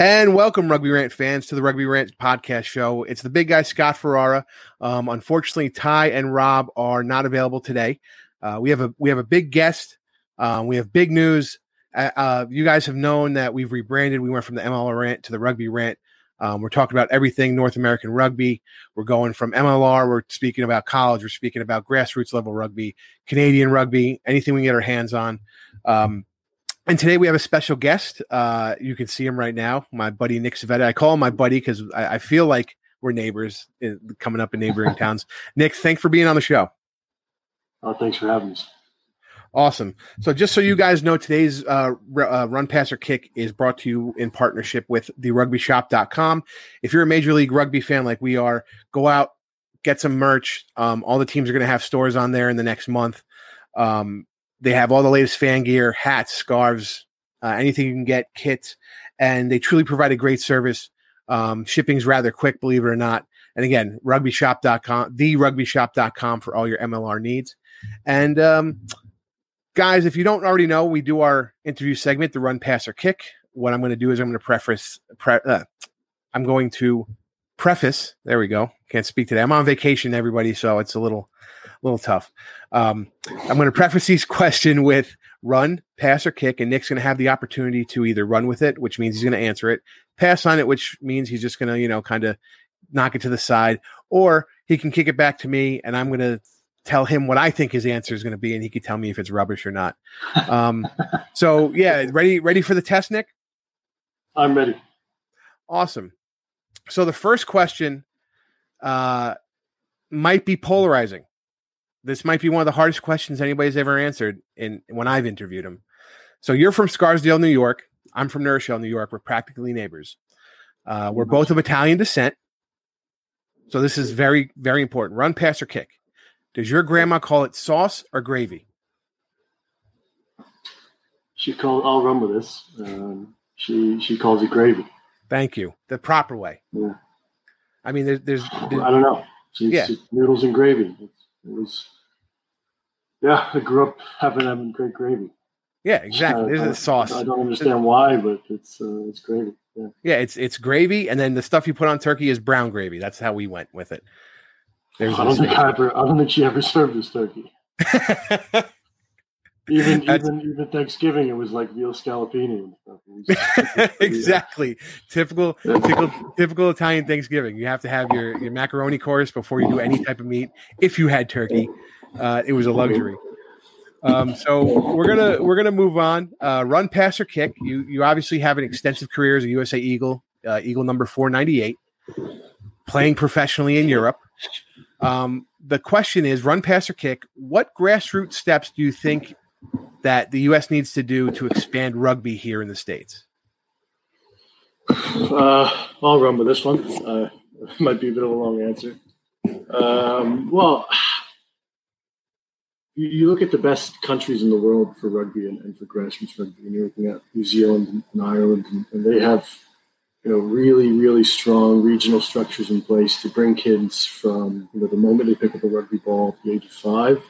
And welcome, Rugby Rant fans, to the Rugby Rant podcast show. It's the big guy, Scott Ferrara. Um, unfortunately, Ty and Rob are not available today. Uh, we have a we have a big guest. Um, we have big news. Uh, uh, you guys have known that we've rebranded. We went from the MLR Rant to the Rugby Rant. Um, we're talking about everything North American rugby. We're going from MLR. We're speaking about college. We're speaking about grassroots level rugby, Canadian rugby, anything we can get our hands on. Um, and today we have a special guest. Uh, you can see him right now, my buddy Nick Civetta. I call him my buddy because I, I, feel like we're neighbors in, coming up in neighboring towns. Nick, thanks for being on the show. Oh, thanks for having us. Awesome. So, just so you guys know, today's uh, uh, Run Passer Kick is brought to you in partnership with the rugbyshop.com. If you're a Major League Rugby fan like we are, go out, get some merch. Um, all the teams are going to have stores on there in the next month. Um, they have all the latest fan gear, hats, scarves, uh, anything you can get, kits, and they truly provide a great service. Um, shipping's rather quick, believe it or not. And again, rugbyshop.com, the rugbyshop.com for all your MLR needs. And um, guys, if you don't already know, we do our interview segment, the run, pass, or kick. What I'm going to do is I'm going to preface, pre- uh, I'm going to preface. There we go. Can't speak today. I'm on vacation, everybody, so it's a little little tough. Um, I'm going to preface this question with run, pass, or kick, and Nick's going to have the opportunity to either run with it, which means he's going to answer it, pass on it, which means he's just going to, you know, kind of knock it to the side, or he can kick it back to me, and I'm going to tell him what I think his answer is going to be, and he can tell me if it's rubbish or not. Um, so yeah, ready, ready for the test, Nick? I'm ready. Awesome. So the first question uh, might be polarizing this might be one of the hardest questions anybody's ever answered in when I've interviewed him. So you're from Scarsdale, New York. I'm from New New York. We're practically neighbors. Uh, we're both of Italian descent. So this is very, very important. Run, pass, or kick. Does your grandma call it sauce or gravy? She called. I'll run with this. Um, she she calls it gravy. Thank you. The proper way. Yeah. I mean, there's, there's, there's I don't know. She's, yeah. noodles and gravy. It's, it was, yeah, I grew up having them great gravy. Yeah, exactly. There's a sauce. I don't understand why, but it's uh, it's gravy. Yeah. yeah, it's it's gravy, and then the stuff you put on turkey is brown gravy. That's how we went with it. There's I don't think I ever. I don't think she ever served us turkey. even even even Thanksgiving, it was like veal scallopini and stuff. exactly, typical typical typical Italian Thanksgiving. You have to have your your macaroni course before you do any type of meat. If you had turkey, uh, it was a luxury. Um, so we're gonna we're gonna move on. Uh, run, pass, or kick. You you obviously have an extensive career as a USA Eagle, uh, Eagle number four ninety eight, playing professionally in Europe. Um, the question is, run, pass, or kick. What grassroots steps do you think that the U.S. needs to do to expand rugby here in the states? Uh, I'll run with this one. Uh, might be a bit of a long answer. Um, well, you, look at the best countries in the world for rugby and, and for grassroots rugby, and you're looking at New Zealand and, and Ireland, and, and, they have you know, really, really strong regional structures in place to bring kids from, you know, the moment they pick up a rugby ball at the age of five,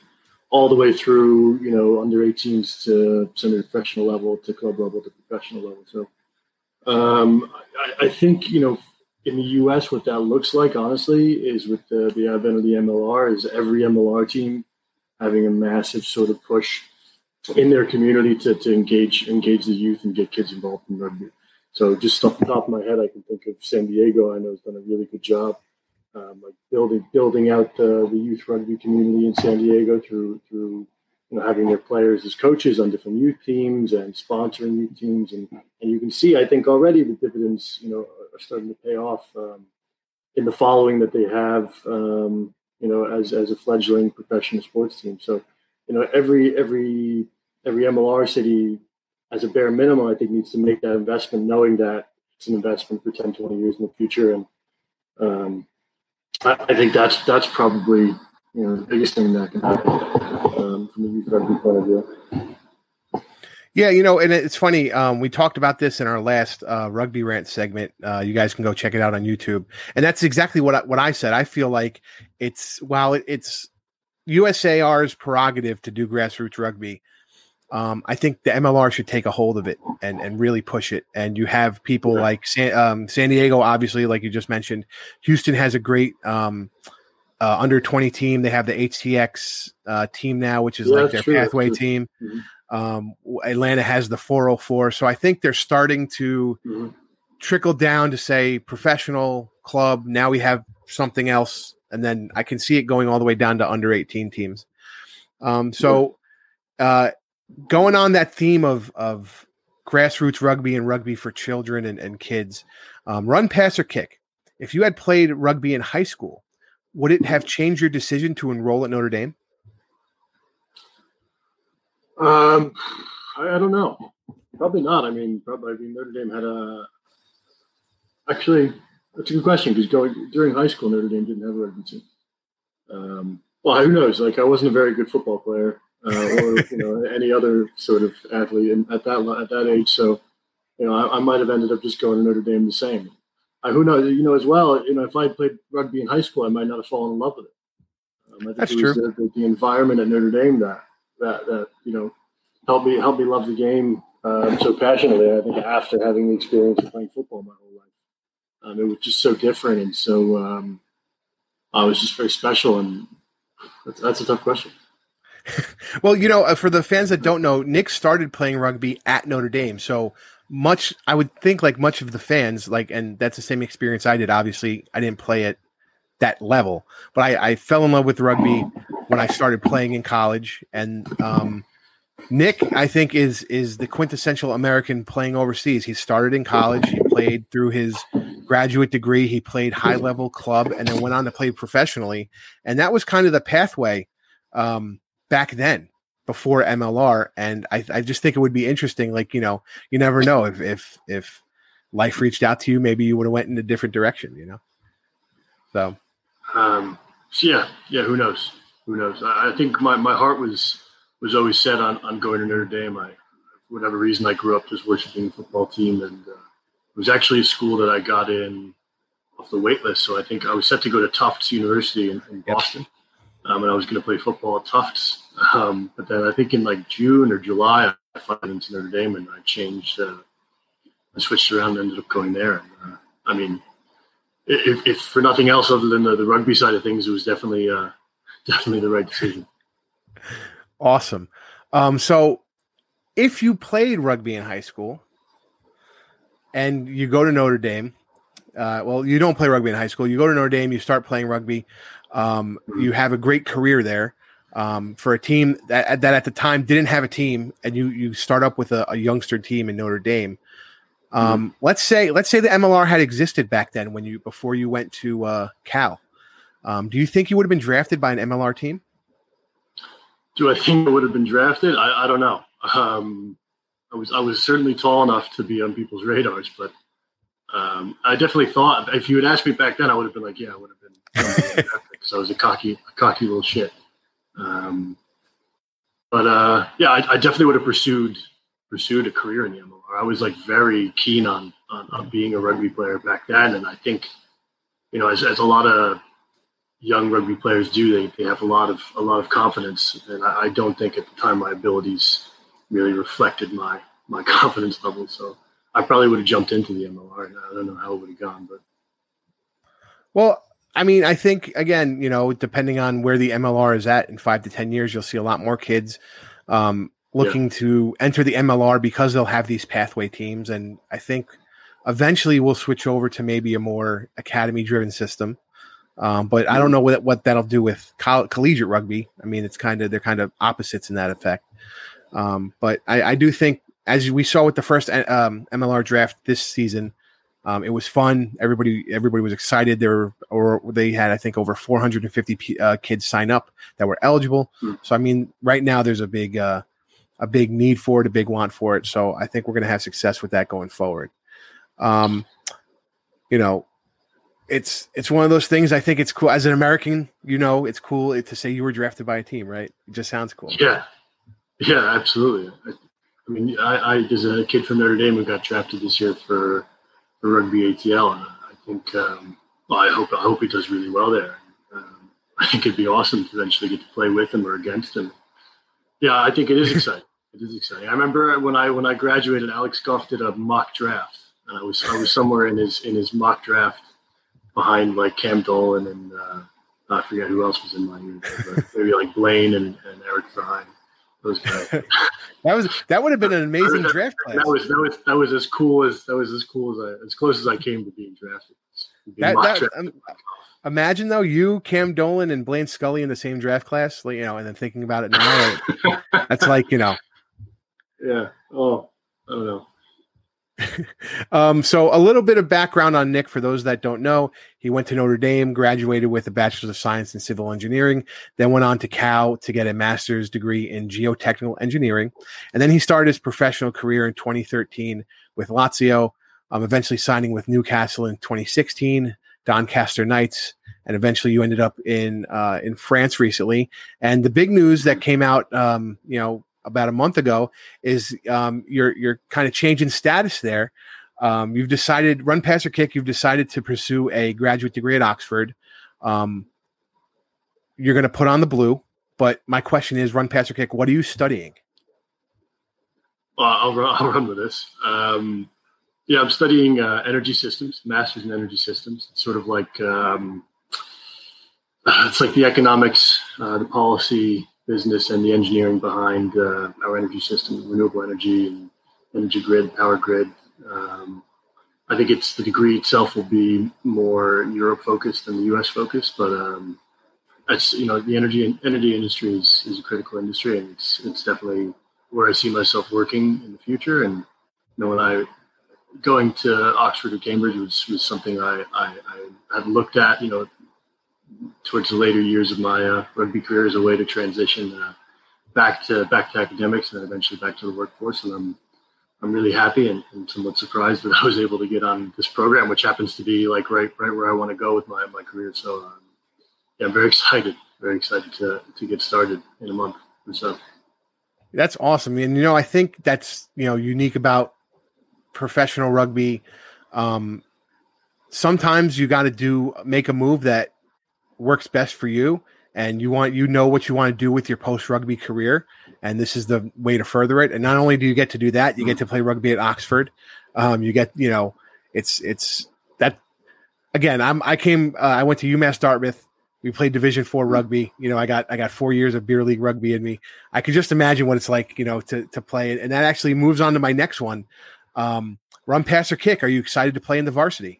all the way through, you know, under 18s to semi-professional level, to club level, to professional level. So um, I, I, think, you know, in the U.S., what that looks like, honestly, is with the, the advent of the MLR, is every MLR team having a massive sort of push in their community to, to engage engage the youth and get kids involved in rugby. So just off the top of my head, I can think of San Diego. I know has done a really good job, um, like building building out the, the youth rugby community in San Diego through through you know having their players as coaches on different youth teams and sponsoring youth teams, and and you can see I think already the dividends you know are starting to pay off um, in the following that they have um, you know as as a fledgling professional sports team. So you know every every every MLR city as a bare minimum, I think needs to make that investment, knowing that it's an investment for 10, 20 years in the future. And um, I, think that's that's probably you know the biggest thing that can happen um, from the youth rugby point of view. Yeah, you know, and it's funny. Um, we talked about this in our last uh, rugby rant segment. Uh, you guys can go check it out on YouTube, and that's exactly what I, what I said. I feel like it's while it, it's USAR's prerogative to do grassroots rugby um, I think the MLR should take a hold of it and, and really push it. And you have people yeah. like San, um, San, Diego, obviously, like you just mentioned. Houston has a great um, uh, under 20 team. They have the HTX uh, team now, which is yeah, like their true, pathway team. Mm-hmm. Um, Atlanta has the 404. So I think they're starting to mm-hmm. trickle down to say professional club. Now we have something else. And then I can see it going all the way down to under 18 teams. Um, so, uh, going on that theme of of grassroots rugby and rugby for children and, and kids, um, run, pass, or kick. If you had played rugby in high school, would it have changed your decision to enroll at Notre Dame? Um, I, I don't know. Probably not. I mean, probably I mean, Notre Dame had a. Actually, that's a good question because going during high school, Notre Dame didn't have a rugby team. Um, well, who knows? Like, I wasn't a very good football player uh, or you know any other sort of athlete at that at that age. So you know, I, I might have ended up just going to Notre Dame the same. Uh, who knows? You know, as well. You know, if I played rugby in high school, I might not have fallen in love with it. Um, I think That's it was true. The, the, environment at Notre Dame that that that you know helped me helped me love the game um, so passionately. I think after having the experience of playing football my whole life, um, it was just so different and so um, I was just very special. And that's, that's a tough question. well, you know, uh, for the fans that don't know, Nick started playing rugby at Notre Dame. So much, I would think, like much of the fans, like, and that's the same experience I did. Obviously, I didn't play at that level, but I, I fell in love with rugby when I started playing in college. And um, Nick, I think, is is the quintessential American playing overseas. He started in college. He played through his graduate degree. He played high level club, and then went on to play professionally. And that was kind of the pathway. Um, back then before MLR. And I, I just think it would be interesting. Like, you know, you never know if, if, if life reached out to you, maybe you would have went in a different direction, you know? So, um, so yeah, yeah, who knows? Who knows? I, I think my, my heart was, was always set on, on going to Notre Dame. I, for whatever reason, I grew up just worshiping the football team. And uh, it was actually a school that I got in off the wait list. So I think I was set to go to Tufts University in, in Boston. Yep um, and I was going to play football at Tufts. Um, but then I think in like June or July, I found into Notre Dame and I changed. Uh, I switched around and ended up going there. And, uh, I mean, if, if, for nothing else other than the, the rugby side of things, it was definitely uh, definitely the right decision. Awesome. Um, so, if you played rugby in high school and you go to Notre Dame, uh, well, you don't play rugby in high school. You go to Notre Dame, you start playing rugby. Um, you have a great career there um, for a team that, that at the time didn't have a team, and you you start up with a, a youngster team in Notre Dame. Um, mm-hmm. Let's say let's say the MLR had existed back then when you before you went to uh, Cal. Um, do you think you would have been drafted by an MLR team? Do I think I would have been drafted? I, I don't know. Um, I was I was certainly tall enough to be on people's radars, but um, I definitely thought if you had asked me back then, I would have been like, yeah, I would have been because I was a cocky, a cocky little shit. Um, but uh, yeah, I, I, definitely would have pursued pursued a career in the MLR. I was like very keen on on, on being a rugby player back then, and I think you know as, as a lot of young rugby players do, they, they have a lot of a lot of confidence, and I, I don't think at the time my abilities really reflected my my confidence level. So I probably would have jumped into the MLR, and I don't know how it would have gone, but well, I mean, I think again, you know, depending on where the MLR is at in five to ten years, you'll see a lot more kids um, looking yeah. to enter the MLR because they'll have these pathway teams, and I think eventually we'll switch over to maybe a more academy-driven system. Um, but I don't know what what that'll do with coll- collegiate rugby. I mean, it's kind of they're kind of opposites in that effect. Um, but I, I, do think, as we saw with the first um, MLR draft this season, um, it was fun. Everybody, everybody was excited. There or they had, I think, over 450 uh, kids sign up that were eligible. Mm. So, I mean, right now there's a big, uh, a big need for it, a big want for it. So, I think we're going to have success with that going forward. Um, you know, it's it's one of those things. I think it's cool as an American. You know, it's cool to say you were drafted by a team, right? It just sounds cool. Yeah, yeah, absolutely. I, I mean, I, I there's a kid from Notre Dame who got drafted this year for for rugby ATL, and I think um, well, I hope I hope he does really well there. Um, I think it'd be awesome to eventually get to play with him or against him. Yeah, I think it is exciting. it is exciting. I remember when I when I graduated, Alex Goff did a mock draft, and I was I was somewhere in his in his mock draft behind like Cam Dolan and uh, I forget who else was in my year, but maybe like Blaine and, and Eric Fry. That was that would have been an amazing that, draft class. That was that was that was as cool as that was as cool as I, as close as I came to being drafted. Being that, that, um, imagine though you Cam Dolan and Blaine Scully in the same draft class, you know, and then thinking about it now, that's like you know. Yeah. Oh, I don't know. um, so a little bit of background on Nick for those that don't know. He went to Notre Dame, graduated with a bachelor's of science in civil engineering, then went on to Cal to get a master's degree in geotechnical engineering, and then he started his professional career in 2013 with Lazio, um, eventually signing with Newcastle in 2016, Doncaster Knights, and eventually you ended up in uh, in France recently. And the big news that came out, um, you know, about a month ago is um, you're you're kind of changing status there. Um, you've decided run pass or kick. You've decided to pursue a graduate degree at Oxford. Um, you're going to put on the blue, but my question is, run pass or kick. What are you studying? Well, I'll, I'll run with this. Um, yeah, I'm studying uh, energy systems, masters in energy systems. It's sort of like um, it's like the economics, uh, the policy, business and the engineering behind uh, our energy system, renewable energy and energy grid, power grid. Um, I think it's the degree itself will be more Europe focused than the U.S. focused, but um, that's you know the energy energy industry is, is a critical industry, and it's it's definitely where I see myself working in the future. And you know, when I going to Oxford or Cambridge was, was something I, I, I had looked at, you know, towards the later years of my uh, rugby career as a way to transition uh, back to back to academics and then eventually back to the workforce. And I'm I'm really happy and, and, somewhat surprised that I was able to get on this program, which happens to be like right right where I want to go with my my career. So um, yeah, I'm very excited, very excited to to get started in a month or so. That's awesome, and you know I think that's you know unique about professional rugby. Um, sometimes you got to do make a move that works best for you and you want you know what you want to do with your post rugby career and this is the way to further it. And not only do you get to do that you get to play rugby at oxford. Um, you get you know it's it's that again i'm i came uh, i went to umass dartmouth. We played division four rugby. You know i got i got four years of beer league rugby in me. I could just imagine what it's like you know to to play it and that actually moves on to my next one. Um, run pass or kick. Are you excited to play in the varsity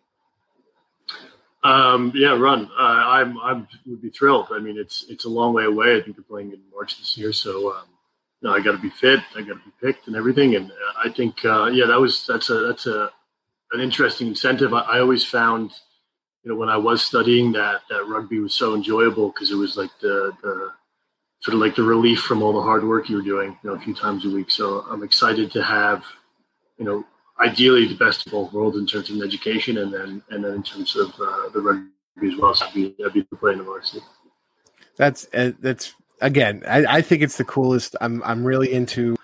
um, yeah, run. Uh, I'm I'm would be thrilled. I mean, it's it's a long way away. I think they're playing in March this year, so um, no, I got to be fit. I got to be picked and everything. And I think uh, yeah, that was that's a that's a an interesting incentive. I, I, always found, you know, when I was studying that that rugby was so enjoyable because it was like the the sort of like the relief from all the hard work you were doing, you know, a few times a week. So I'm excited to have, you know, ideally the best of both worlds in terms of education and then and then in terms of uh, the rugby as well. So I'd be, I'd be playing the varsity. That's uh, that's again. I, I think it's the coolest. I'm I'm really into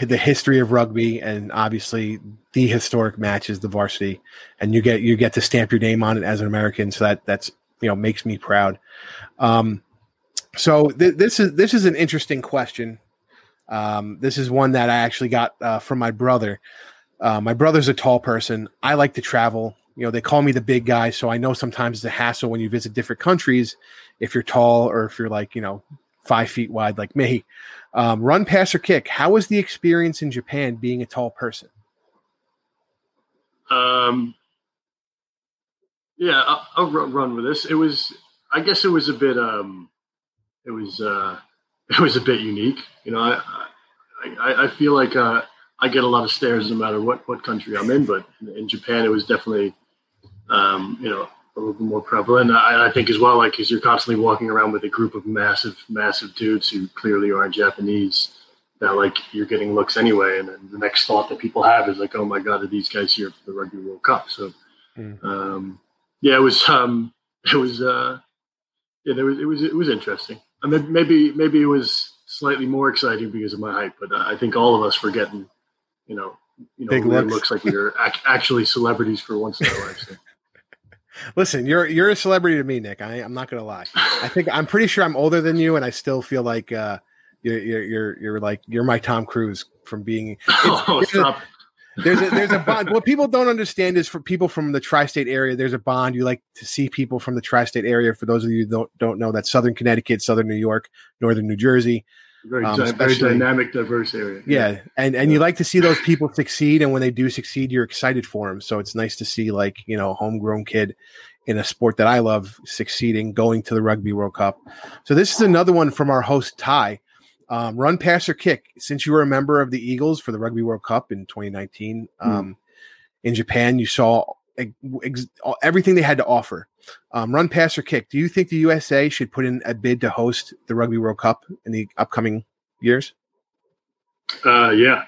the history of rugby, and obviously the historic matches the varsity, and you get you get to stamp your name on it as an American. So that that's you know makes me proud. Um, so th- this is this is an interesting question. Um, this is one that I actually got uh, from my brother. Uh, my brother's a tall person. I like to travel. You know, they call me the big guy, so I know sometimes it's a hassle when you visit different countries if you're tall or if you're like you know five feet wide like me. Um, run, pass, or kick. How was the experience in Japan being a tall person? Um, yeah, I'll, I'll run with this. It was, I guess, it was a bit. Um, it was, uh, it was a bit unique. You know, I, I, I feel like uh, I get a lot of stares no matter what what country I'm in, but in Japan, it was definitely, um, you know, a little bit more prevalent. I, I think as well, like, because you're constantly walking around with a group of massive, massive dudes who clearly aren't Japanese. That like you're getting looks anyway, and then the next thought that people have is like, "Oh my God, are these guys here for the Rugby World Cup?" So, mm. um, yeah, it was, um, it was, uh, yeah, there was, it was, it was interesting. I mean, maybe, maybe it was slightly more exciting because of my height, but I think all of us were getting, you know, you know, Big looks. looks like we are ac- actually celebrities for once in our lives. So. Listen, you're you're a celebrity to me, Nick. I, am not gonna lie. I think I'm pretty sure I'm older than you, and I still feel like uh, you're, you're you're you're like you're my Tom Cruise from being. oh, stop. A, there's a there's a bond. what people don't understand is for people from the tri-state area, there's a bond. You like to see people from the tri-state area. For those of you who don't don't know, that Southern Connecticut, Southern New York, Northern New Jersey. Very, um, very dynamic, diverse area. Yeah, and and yeah. you like to see those people succeed, and when they do succeed, you're excited for them. So it's nice to see like you know, a homegrown kid in a sport that I love succeeding, going to the Rugby World Cup. So this is another one from our host Ty. Um, run, pass, or kick. Since you were a member of the Eagles for the Rugby World Cup in 2019 mm. um, in Japan, you saw ex- everything they had to offer. Um, run, pass, or kick. Do you think the USA should put in a bid to host the Rugby World Cup in the upcoming years? Uh, yeah,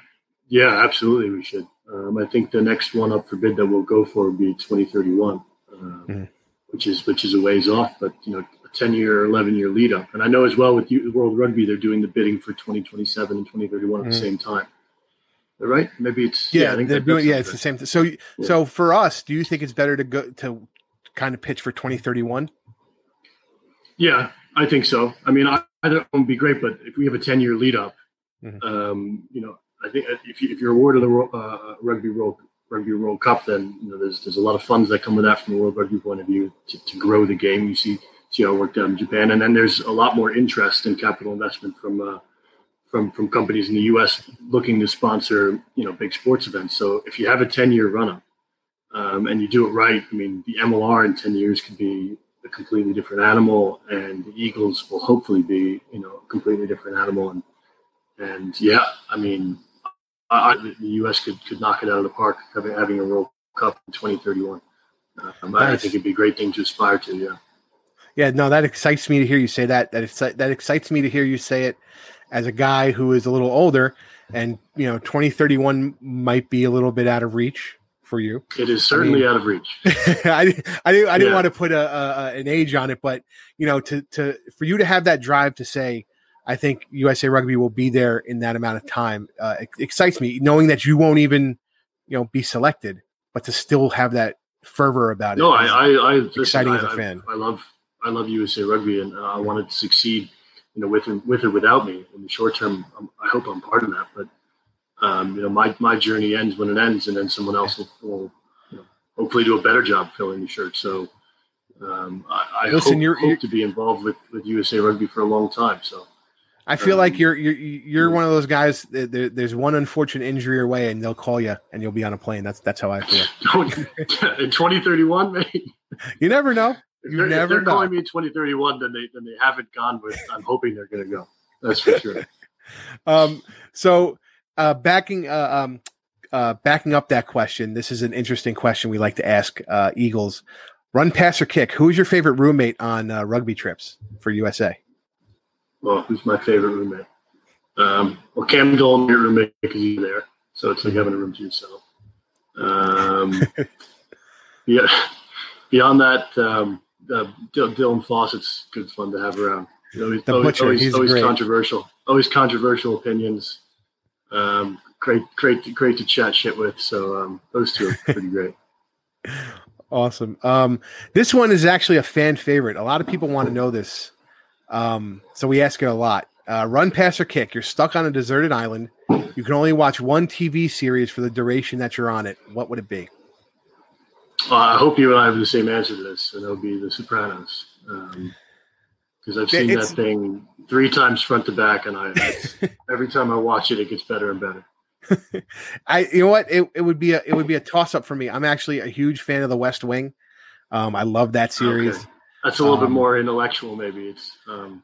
yeah, absolutely. We should. Um, I think the next one up for bid that we'll go for will be 2031 mm. which is which is a ways off, but you know, a ten year, eleven year lead up. And I know as well with World Rugby, they're doing the bidding for twenty twenty seven and twenty thirty one at the same time. Right? Maybe it's yeah. yeah they're doing yeah. It's the same. Thing. So yeah. so for us, do you think it's better to go to kind of pitch for twenty thirty one? Yeah, I think so. I mean, I, I don't would be great, but if we have a ten year lead up, mm-hmm. um, you know, I think if, you, if you're awarded the uh, rugby world Rugby World Cup, then you know there's there's a lot of funds that come with that from a World Rugby point of view to, to grow the game. You see see how it worked out in Japan, and then there's a lot more interest and capital investment from uh, from from companies in the U.S. looking to sponsor you know big sports events. So if you have a 10 year run up um, and you do it right, I mean the MLR in 10 years could be a completely different animal, and the Eagles will hopefully be you know a completely different animal. And and yeah, I mean I, the U.S. could, could knock it out of the park having, having a World Cup in 2031. Um, nice. I think it'd be a great thing to aspire to. Yeah. Yeah. No, that excites me to hear you say that. That exci- that excites me to hear you say it as a guy who is a little older, and you know, 2031 might be a little bit out of reach for you. It is certainly I mean, out of reach. I, I, didn't, I didn't yeah. want to put a, a, an age on it, but you know, to to for you to have that drive to say, I think USA Rugby will be there in that amount of time. Uh, it excites me knowing that you won't even, you know, be selected, but to still have that fervor about no, it. No, I, I, I, exciting listen, as a fan. I, I, love, I love USA Rugby, and uh, I wanted to succeed, you know, with with or without me. In the short term, I'm, i hope I'm part of that. But um, you know, my my journey ends when it ends, and then someone else will, will you know, hopefully do a better job filling the shirt. So. Um, I, I Listen, hope, you're, hope you're, to be involved with, with USA Rugby for a long time. So I feel um, like you're you're you're one of those guys. There, there's one unfortunate injury away, and they'll call you, and you'll be on a plane. That's that's how I feel. in 2031, mate. You never know. You never. If they're know. calling me 2031, then they then they haven't gone with. I'm hoping they're going to go. That's for sure. um. So, uh, backing uh, um, uh, backing up that question. This is an interesting question we like to ask uh, Eagles. Run, pass, or kick. Who's your favorite roommate on uh, rugby trips for USA? well, who's my favorite roommate? Um, well, Cam Dolan, your roommate, because he's there. So it's like having a room to yourself. Um, yeah. Beyond that, um, uh, Dylan Fawcett's good fun to have around. You know, he's the always, butcher, always, he's always great. controversial. Always controversial opinions. Um, great, great, great to chat shit with. So um, those two are pretty great. Awesome. Um, this one is actually a fan favorite. A lot of people want to know this. Um, so we ask it a lot. Uh, run, pass, or kick. You're stuck on a deserted island. You can only watch one TV series for the duration that you're on it. What would it be? Uh, I hope you and I have the same answer to this, and it'll be The Sopranos. Um because um, I've seen it's, that thing three times front to back, and I every time I watch it, it gets better and better. I you know what it, it would be a it would be a toss up for me. I'm actually a huge fan of The West Wing. Um, I love that series. Okay. That's a little um, bit more intellectual, maybe. It's um,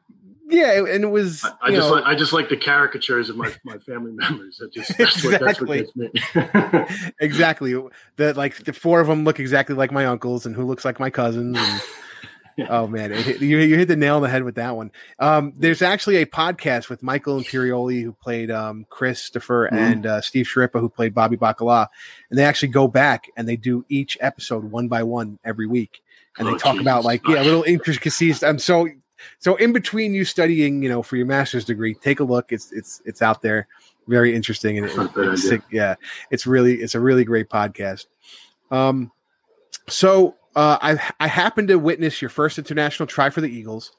yeah, and it was. I, I just know, like I just like the caricatures of my, my family members. That just that's exactly. What, that's what exactly. The like the four of them look exactly like my uncles, and who looks like my cousins. And. Oh man, it, you, you hit the nail on the head with that one. Um, there's actually a podcast with Michael Imperioli, who played um, Christopher, mm-hmm. and uh, Steve Schirripa, who played Bobby Bacala, and they actually go back and they do each episode one by one every week, and oh, they talk Jesus. about like yeah, little intricacies. I'm so so in between you studying, you know, for your master's degree, take a look. It's it's it's out there, very interesting, and it, it's, yeah, it's really it's a really great podcast. Um, so uh, I I happened to witness your first international try for the Eagles.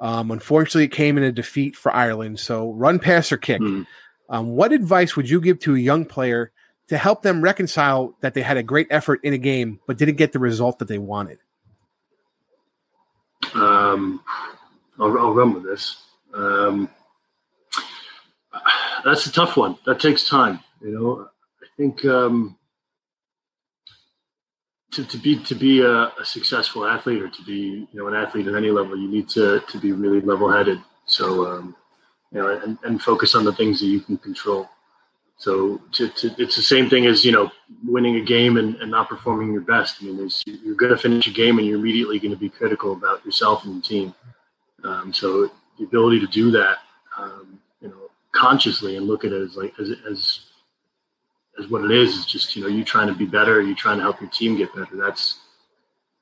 Um, unfortunately, it came in a defeat for Ireland. So run, pass, or kick. Mm. Um, what advice would you give to a young player to help them reconcile that they had a great effort in a game but didn't get the result that they wanted? Um, I'll, I'll run with this. Um, that's a tough one. That takes time. You know, I think um, to, to be to be a, a, successful athlete or to be you know an athlete at any level, you need to to be really level headed. So um, you know, and, and focus on the things that you can control. So to, to, it's the same thing as you know winning a game and, and not performing your best. I mean, you're going to finish a game and you're immediately going to be critical about yourself and the team. Um, so the ability to do that, um, you know, consciously and look at it as like as, as as what it is is just you know you trying to be better, you trying to help your team get better. That's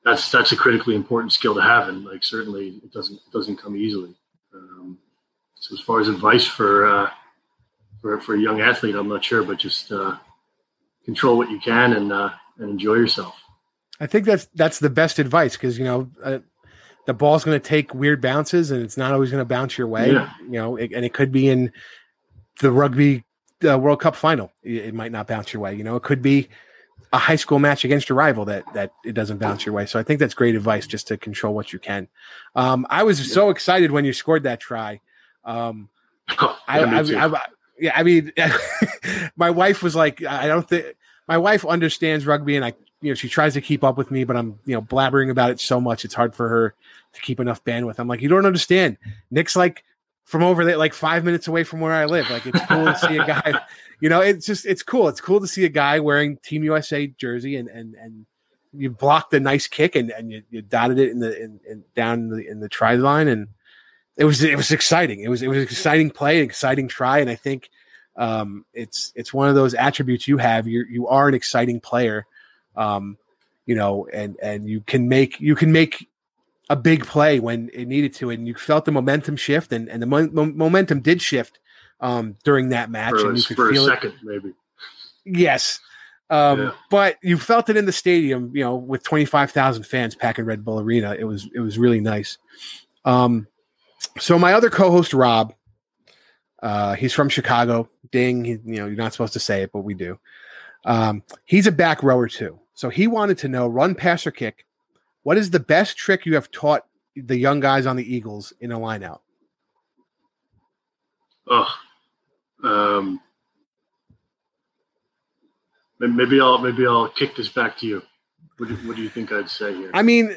that's that's a critically important skill to have, and like certainly it doesn't it doesn't come easily. Um, so as far as advice for uh, for for a young athlete, I'm not sure, but just uh, control what you can and uh, and enjoy yourself. I think that's that's the best advice because you know uh, the ball's going to take weird bounces and it's not always going to bounce your way. Yeah. You know, it, and it could be in the rugby uh, World Cup final. It, it, might not bounce your way. You know, it could be a high school match against a rival that that it doesn't bounce your way. So I think that's great advice just to control what you can. Um, I was so excited when you scored that try. Um, oh, I, I, I, yeah, I mean, my wife was like, I don't think my wife understands rugby, and I you know, she tries to keep up with me, but I'm, you know, blabbering about it so much. It's hard for her to keep enough bandwidth. I'm like, you don't understand. Nick's like from over there, like five minutes away from where I live. Like it's cool to see a guy, you know, it's just, it's cool. It's cool to see a guy wearing team USA jersey and, and, and you blocked a nice kick and, and you, you dotted it in the, in, in down in the, in the try line. And it was, it was exciting. It was, it was an exciting play, exciting try. And I think, um, it's, it's one of those attributes you have. You you are an exciting player um, you know, and and you can make you can make a big play when it needed to, and you felt the momentum shift, and and the mo- momentum did shift um, during that match, for and you could feel a second, it. maybe. Yes, um, yeah. but you felt it in the stadium, you know, with twenty five thousand fans packing Red Bull Arena. It was it was really nice. Um, so my other co-host Rob, uh, he's from Chicago. Ding, he, you know, you're not supposed to say it, but we do. Um, he's a back rower too. So he wanted to know run, pass, or kick. What is the best trick you have taught the young guys on the Eagles in a lineout? Oh, um, maybe I'll maybe I'll kick this back to you. What do, what do you think I'd say here? I mean,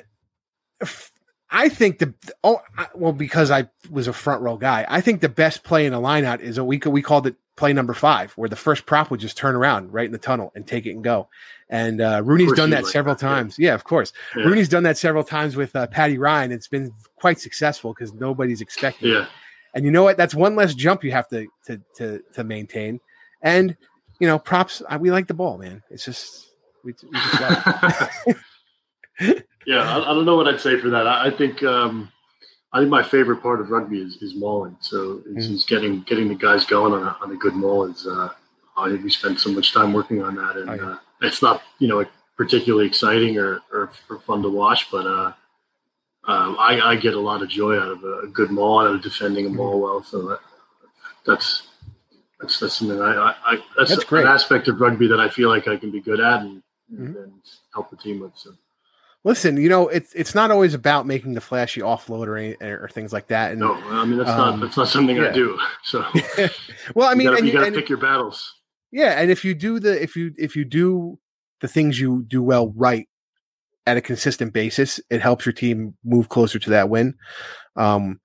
I think the oh well because I was a front row guy. I think the best play in a lineout is a we we called it play number five, where the first prop would just turn around right in the tunnel and take it and go. And uh, Rooney's done that several that, times. Yeah. yeah, of course. Yeah. Rooney's done that several times with uh, Paddy Ryan. It's been quite successful because nobody's expecting yeah. it. And you know what? That's one less jump you have to to to, to maintain. And you know, props. We like the ball, man. It's just we, we just yeah, I, I, don't know what I'd say for that. I, I think um, I think my favorite part of rugby is, is mauling. So it's, mm. getting getting the guys going on a, on a good maul. Is uh, I think we spend so much time working on that, and oh, yeah. uh, it's not you know particularly exciting or, or, or fun to watch, but uh, um, I, I, get a lot of joy out of a, good maul, out of defending a maul well. So that, that's that's that's something I, I that's, that's an aspect of rugby that I feel like I can be good at and, mm-hmm. and help the team with. So. Listen, you know, it's it's not always about making the flashy offload or, any, or things like that. And, no, I mean that's um, not that's not something yeah. I do. So, well, I mean, you got to pick your battles. Yeah, and if you do the if you if you do the things you do well right at a consistent basis, it helps your team move closer to that win. Um,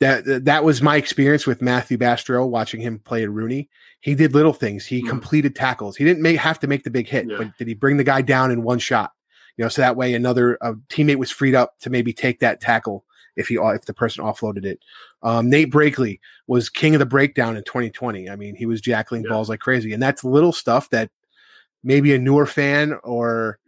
that that was my experience with Mathieu Bastareaud watching him play at RUNY. He did little things. He mm. completed tackles. He didn't make have to make the big hit, yeah. but did he bring the guy down in one shot? You know, so that way another teammate was freed up to maybe take that tackle if he if the person offloaded it. Um, Nate Brakeley was king of the breakdown in 2020. I mean, he was jackling yeah. balls like crazy, and that's little stuff that maybe a newer fan or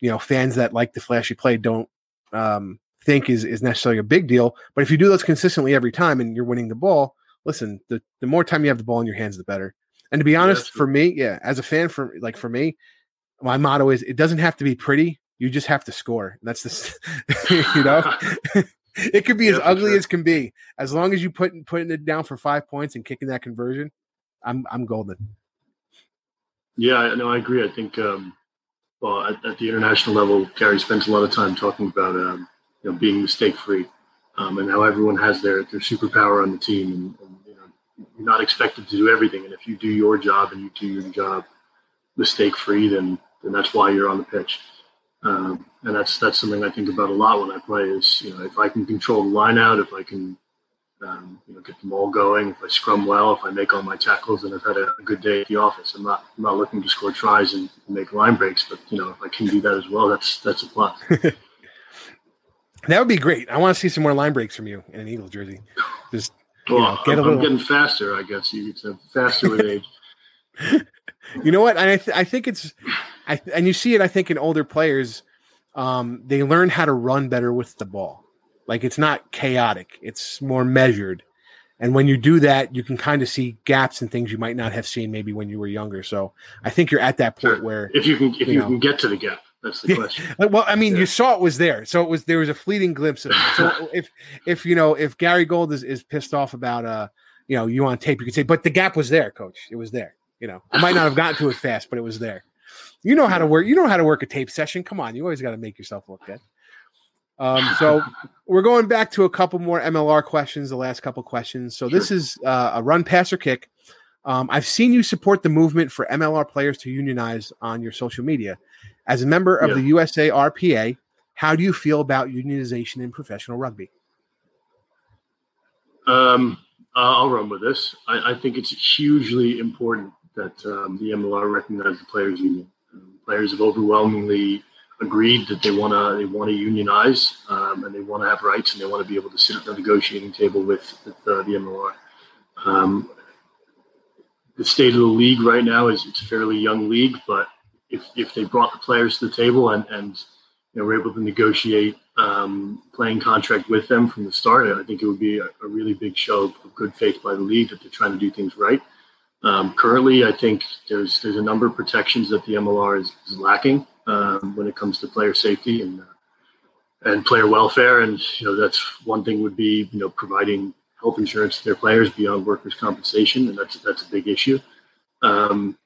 you know fans that like the flashy play don't um, think is is necessarily a big deal. But if you do those consistently every time and you're winning the ball, listen, the, the more time you have the ball in your hands, the better. And to be honest, yeah, for me, yeah, as a fan, for like for me, my motto is it doesn't have to be pretty. You just have to score. That's the you know. it could be yeah, as ugly sure. as can be, as long as you put putting it down for five points and kicking that conversion. I'm I'm golden. Yeah, I no, I agree. I think um, well at, at, the international level, Gary spends a lot of time talking about um, you know, being mistake free, um, and how everyone has their their superpower on the team, and, and, you know, you're not expected to do everything. And if you do your job and you do your job mistake free, then then that's why you're on the pitch. Um, and that's that's something I think about a lot when I play. Is you know if I can control the line out, if I can um, you know get them all going, if I scrum well, if I make all my tackles, and I've had a, good day at the office. I'm not I'm not looking to score tries and make line breaks, but you know if I can do that as well, that's that's a plus. That would be great. I want to see some more line breaks from you in an Eagle jersey. Just well, know, get I'm, a little... I'm getting faster. I guess you could say faster with age. you know what? I th- I think it's, I and you see it. I think in older players, um, they learn how to run better with the ball. Like it's not chaotic. It's more measured. And when you do that, you can kind of see gaps and things you might not have seen maybe when you were younger. So I think you're at that point where if you can if you, you know, can get to the gap. That's the question. well, I mean, yeah. you saw it was there, so it was there was a fleeting glimpse of it. So if if you know if Gary Gold is, is pissed off about uh you know you on tape, you could say, but the gap was there, coach. It was there. You know, I might not have gotten to it fast, but it was there. You know how to work. You know how to work a tape session. Come on, you always got to make yourself look good. Um, so we're going back to a couple more MLR questions. The last couple questions. So sure. this is uh, a run, pass, or kick. Um, I've seen you support the movement for MLR players to unionize on your social media. As a member of yeah. the USA RPA, how do you feel about unionization in professional rugby? Um, I'll run with this. I, I, think it's hugely important that um, the MLR recognize the players' union. Players have overwhelmingly agreed that they want to they want to unionize um, and they want to have rights and they want to be able to sit at the negotiating table with, with uh, the MLR. Um, the state of the league right now is it's a fairly young league, but if, if they brought the players to the table and, and you know, were able to negotiate um, playing contract with them from the start, I think it would be a, a, really big show of good faith by the league that they're trying to do things right. Um, currently, I think there's there's a number of protections that the MLR is, is lacking um, when it comes to player safety and uh, and player welfare, and you know that's one thing would be you know providing health insurance to their players beyond workers' compensation, and that's that's a big issue. Um,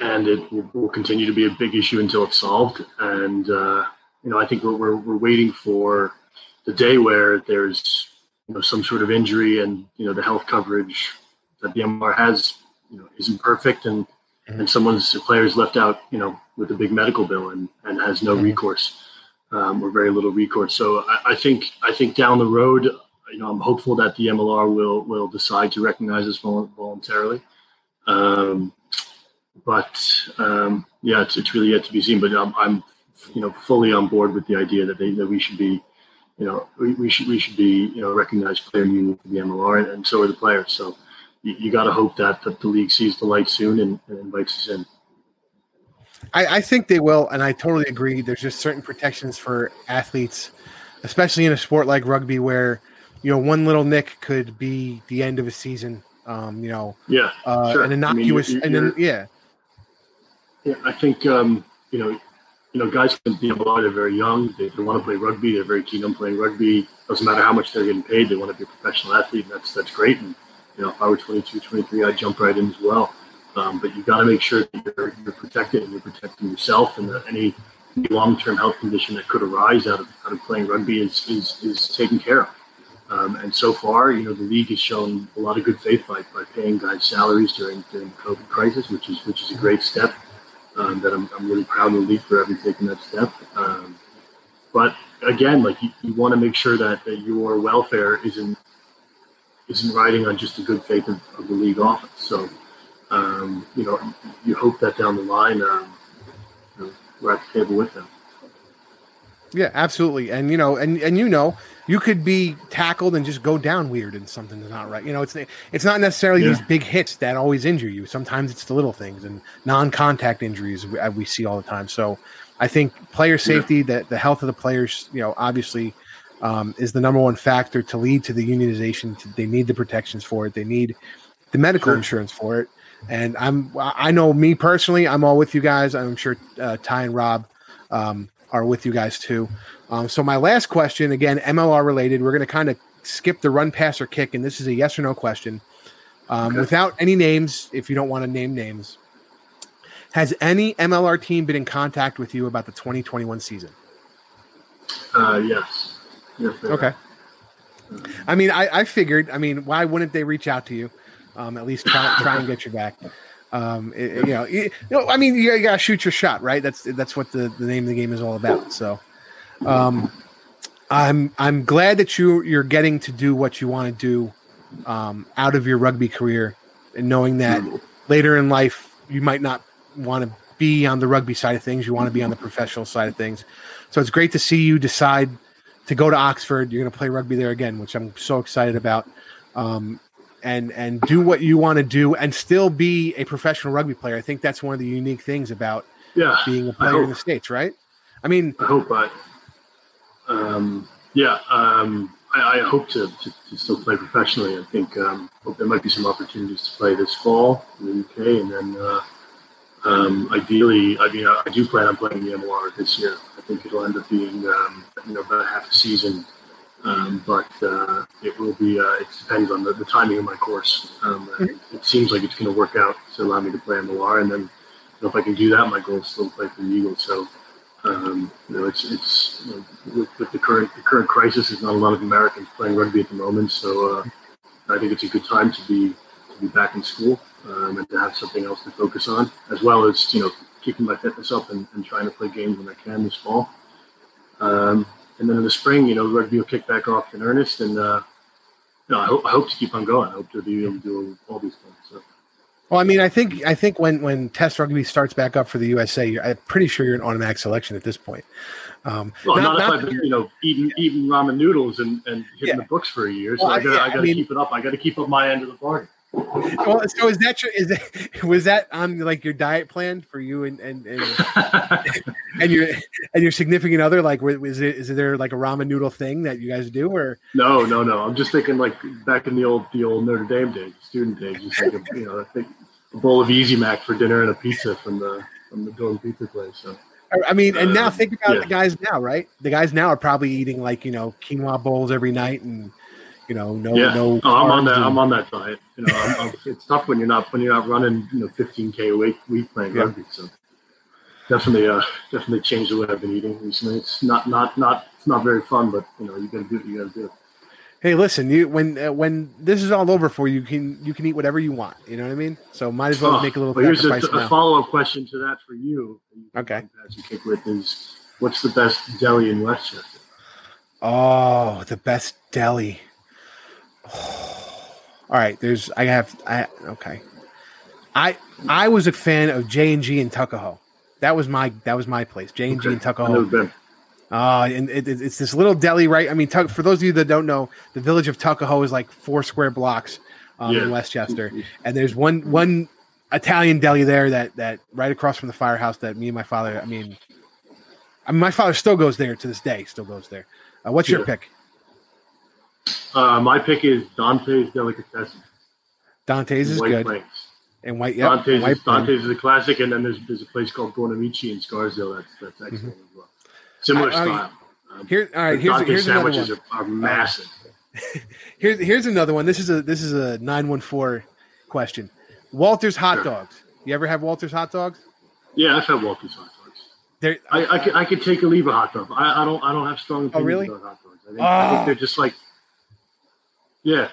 and it will, will, continue to be a big issue until it's solved. And uh, you know, I think we're, we're, we're waiting for the day where there's you know some sort of injury, and you know the health coverage the MR has you know isn't perfect, and mm-hmm. and someone's player's left out you know with a big medical bill and and has no mm-hmm. recourse um, or very little recourse. So I, I think I think down the road, you know, I'm hopeful that the MLR will will decide to recognize this voluntarily. Um, but um, yeah, it's, it's really yet to be seen. But I'm, I'm, you know, fully on board with the idea that they, that we should be, you know, we, we should we should be, you know, recognized player union for the MLR, and, and so are the players. So you, you got to hope that, that the league sees the light soon and, and invites us in. I, I, think they will, and I totally agree. There's just certain protections for athletes, especially in a sport like rugby, where you know, one little nick could be the end of a season. Um, you know, yeah, uh, sure. an innocuous, I mean, and then yeah, yeah. I think um, you know, you know, guys can be a lot. They're very young. They, they want to play rugby. They're very keen on playing rugby. Doesn't matter how much they're getting paid. They want to be a professional athlete, and that's that's great. And you know, if I were 22, 23, I'd jump right in as well. Um, but you've got to make sure that you're, you're protected and you're protecting yourself, and that any long-term health condition that could arise out of, out of playing rugby is, is, is taken care of. Um, and so far, you know, the league has shown a lot of good faith by, by paying guys salaries during during the COVID crisis, which is which is a great step. Um, that I'm, I'm really proud of the league for having taken that step. Um, but again, like you, you want to make sure that, that your welfare isn't isn't riding on just the good faith of, of the league office. So, um, you know, you hope that down the line, um, you know, we're at the table with them. Yeah, absolutely. And you know, and and you know, you could be tackled and just go down weird and something's not right. You know, it's it's not necessarily yeah. these big hits that always injure you. Sometimes it's the little things and non-contact injuries we, we see all the time. So, I think player safety, yeah. that the health of the players, you know, obviously um, is the number one factor to lead to the unionization. They need the protections for it. They need the medical sure. insurance for it. And I'm, I know me personally, I'm all with you guys. I'm sure uh, Ty and Rob um, are with you guys too. Um, so my last question, again, MLR related. We're going to kind of skip the run, pass, or kick, and this is a yes or no question. Um, okay. Without any names, if you don't want to name names, has any MLR team been in contact with you about the 2021 season? Uh, yes. Okay. I mean, I, I, figured. I mean, why wouldn't they reach out to you? Um, at least try, try and get you back. Um, it, you know, you, you, know, I mean, you, you, gotta shoot your shot, right? That's that's what the, the name of the game is all about. So, um, I'm I'm glad that you you're getting to do what you want to do um, out of your rugby career, and knowing that later in life you might not want to be on the rugby side of things. You want to be on the professional side of things. So it's great to see you decide to go to Oxford. You're going to play rugby there again, which I'm so excited about. Um, and and do what you want to do and still be a professional rugby player. I think that's one of the unique things about yeah, being a player in the states, right? I mean, I hope I, um, yeah, um, I, I, hope to, to, to, still play professionally. I think um, there might be some opportunities to play this fall in the UK, and then uh, um, ideally, I mean, I, I, do plan on playing the MLR this year. Think it'll end up being um, you know about half a season um, but uh, it will be. Uh, it depends on the, the, timing of my course. Um, it seems like it's going to work out to allow me to play MLR, and then you know, if I can do that, my goal is still to play for the Eagles. So um, you know, it's it's you know, with, with, the current the current crisis, there's not a lot of Americans playing rugby at the moment. So uh, I think it's a good time to be to be back in school um, and to have something else to focus on, as well as you know keeping my fitness up and, and trying to play games when I can this fall. Um, and then in the spring, you know, rugby will kick back off in earnest, and uh, you know, I hope, I hope to keep on going. I hope to be able to do all these things. So. Well, I mean, I think I think when when Test rugby starts back up for the USA, I'm pretty sure you're an automatic selection at this point. Um, well, not, not, not if I've been, you know, eating eating ramen noodles and, and hitting yeah. the books for a year. So well, I got yeah, I got to keep it up. I got to keep up my end of the bargain. Well, so is that your, is that was that on like your diet plan for you and and and, and your and your significant other? Like, was it is there like a ramen noodle thing that you guys do or? No, no, no. I'm just thinking like back in the old the old Notre Dame days, student days. Just like a, you know, I think a bowl of Easy Mac for dinner and a pizza from the from the Golden Pizza place. So. I mean, and now uh, think about yeah. the guys now, right? The guys now are probably eating like you know quinoa bowls every night and you know, no, yeah. no. Oh, I'm on that. And, I'm on that diet. You know, I'm, I'm, it's tough when you're not when you're not running, you know, 15k a week, week playing yeah. rugby. So definitely, uh, definitely changed the way I've been eating recently. It's not, not, not, it's not very fun, but you know, you got to do what you got to do. Hey, listen, you when uh, when this is all over for you, you can you can eat whatever you want. You know what I mean? So might as well oh, make a little. Well, here's a, a follow up question to that for you. Okay. Kick with is what's the best deli in Westchester? Oh, the best deli. All right, there's I have I okay. I I was a fan of J and G in Tuckahoe. That was my that was my place. J and G in Tuckahoe. Uh, and it, it, it's this little deli, right? I mean, Tuck, for those of you that don't know, the village of Tuckahoe is like four square blocks um, yeah. in Westchester, and there's one one Italian deli there that that right across from the firehouse that me and my father. I mean, I mean, my father still goes there to this day. Still goes there. Uh, what's yeah. your pick? Uh, my pick is Dante's Delicatessen. Dante's is White good. And white, yep, Dante's, white is, Dante's is a classic, and then there's there's a place called Bonamici in Scarsdale that's that's excellent as well. Similar Mm-hmm. I- I- style. Um, Here, all right. Here's, Dante's here's another sandwiches one. are, are massive. Here's here's another one. This is a this is a nine one four question. Walter's hot Sure. dogs. You ever have Walter's hot dogs? Yeah, I've had Walter's hot dogs. They're, I, I, could, I could take or leave a hot dog. I, I don't I don't have strong opinions Oh, really? about hot dogs. I think, I Ah. think they're just like, yeah,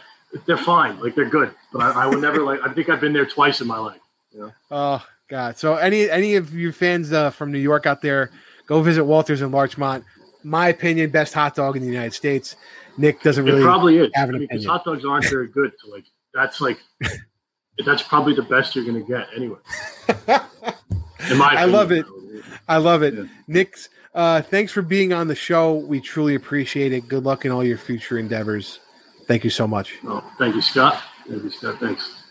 they're fine. Like they're good, but I, I would never like. I think I've been there twice in my life. You know? Oh God! So any any of you fans uh, from New York out there, go visit Walters in Larchmont. My opinion, best hot dog in the United States. Nick doesn't really. it probably is have an because opinion. hot dogs aren't very good. So like that's like that's probably the best you're gonna get anyway. In my I love opinion. I love it, Yeah. Nick's. Uh, thanks for being on the show. We truly appreciate it. Good luck in all your future endeavors. Thank you so much. Oh, thank you, Scott. Thank you, Scott. Thanks.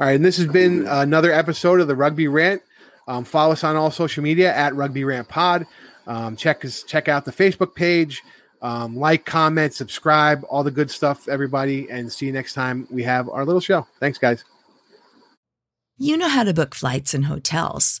All right, and this has been another episode of the Rugby Rant. Um, follow us on all social media at Rugby Rant Pod. Um, check us, check out the Facebook page. Um, like, comment, subscribe, all the good stuff, everybody, and see you next time we have our little show. Thanks, guys. You know how to book flights and hotels.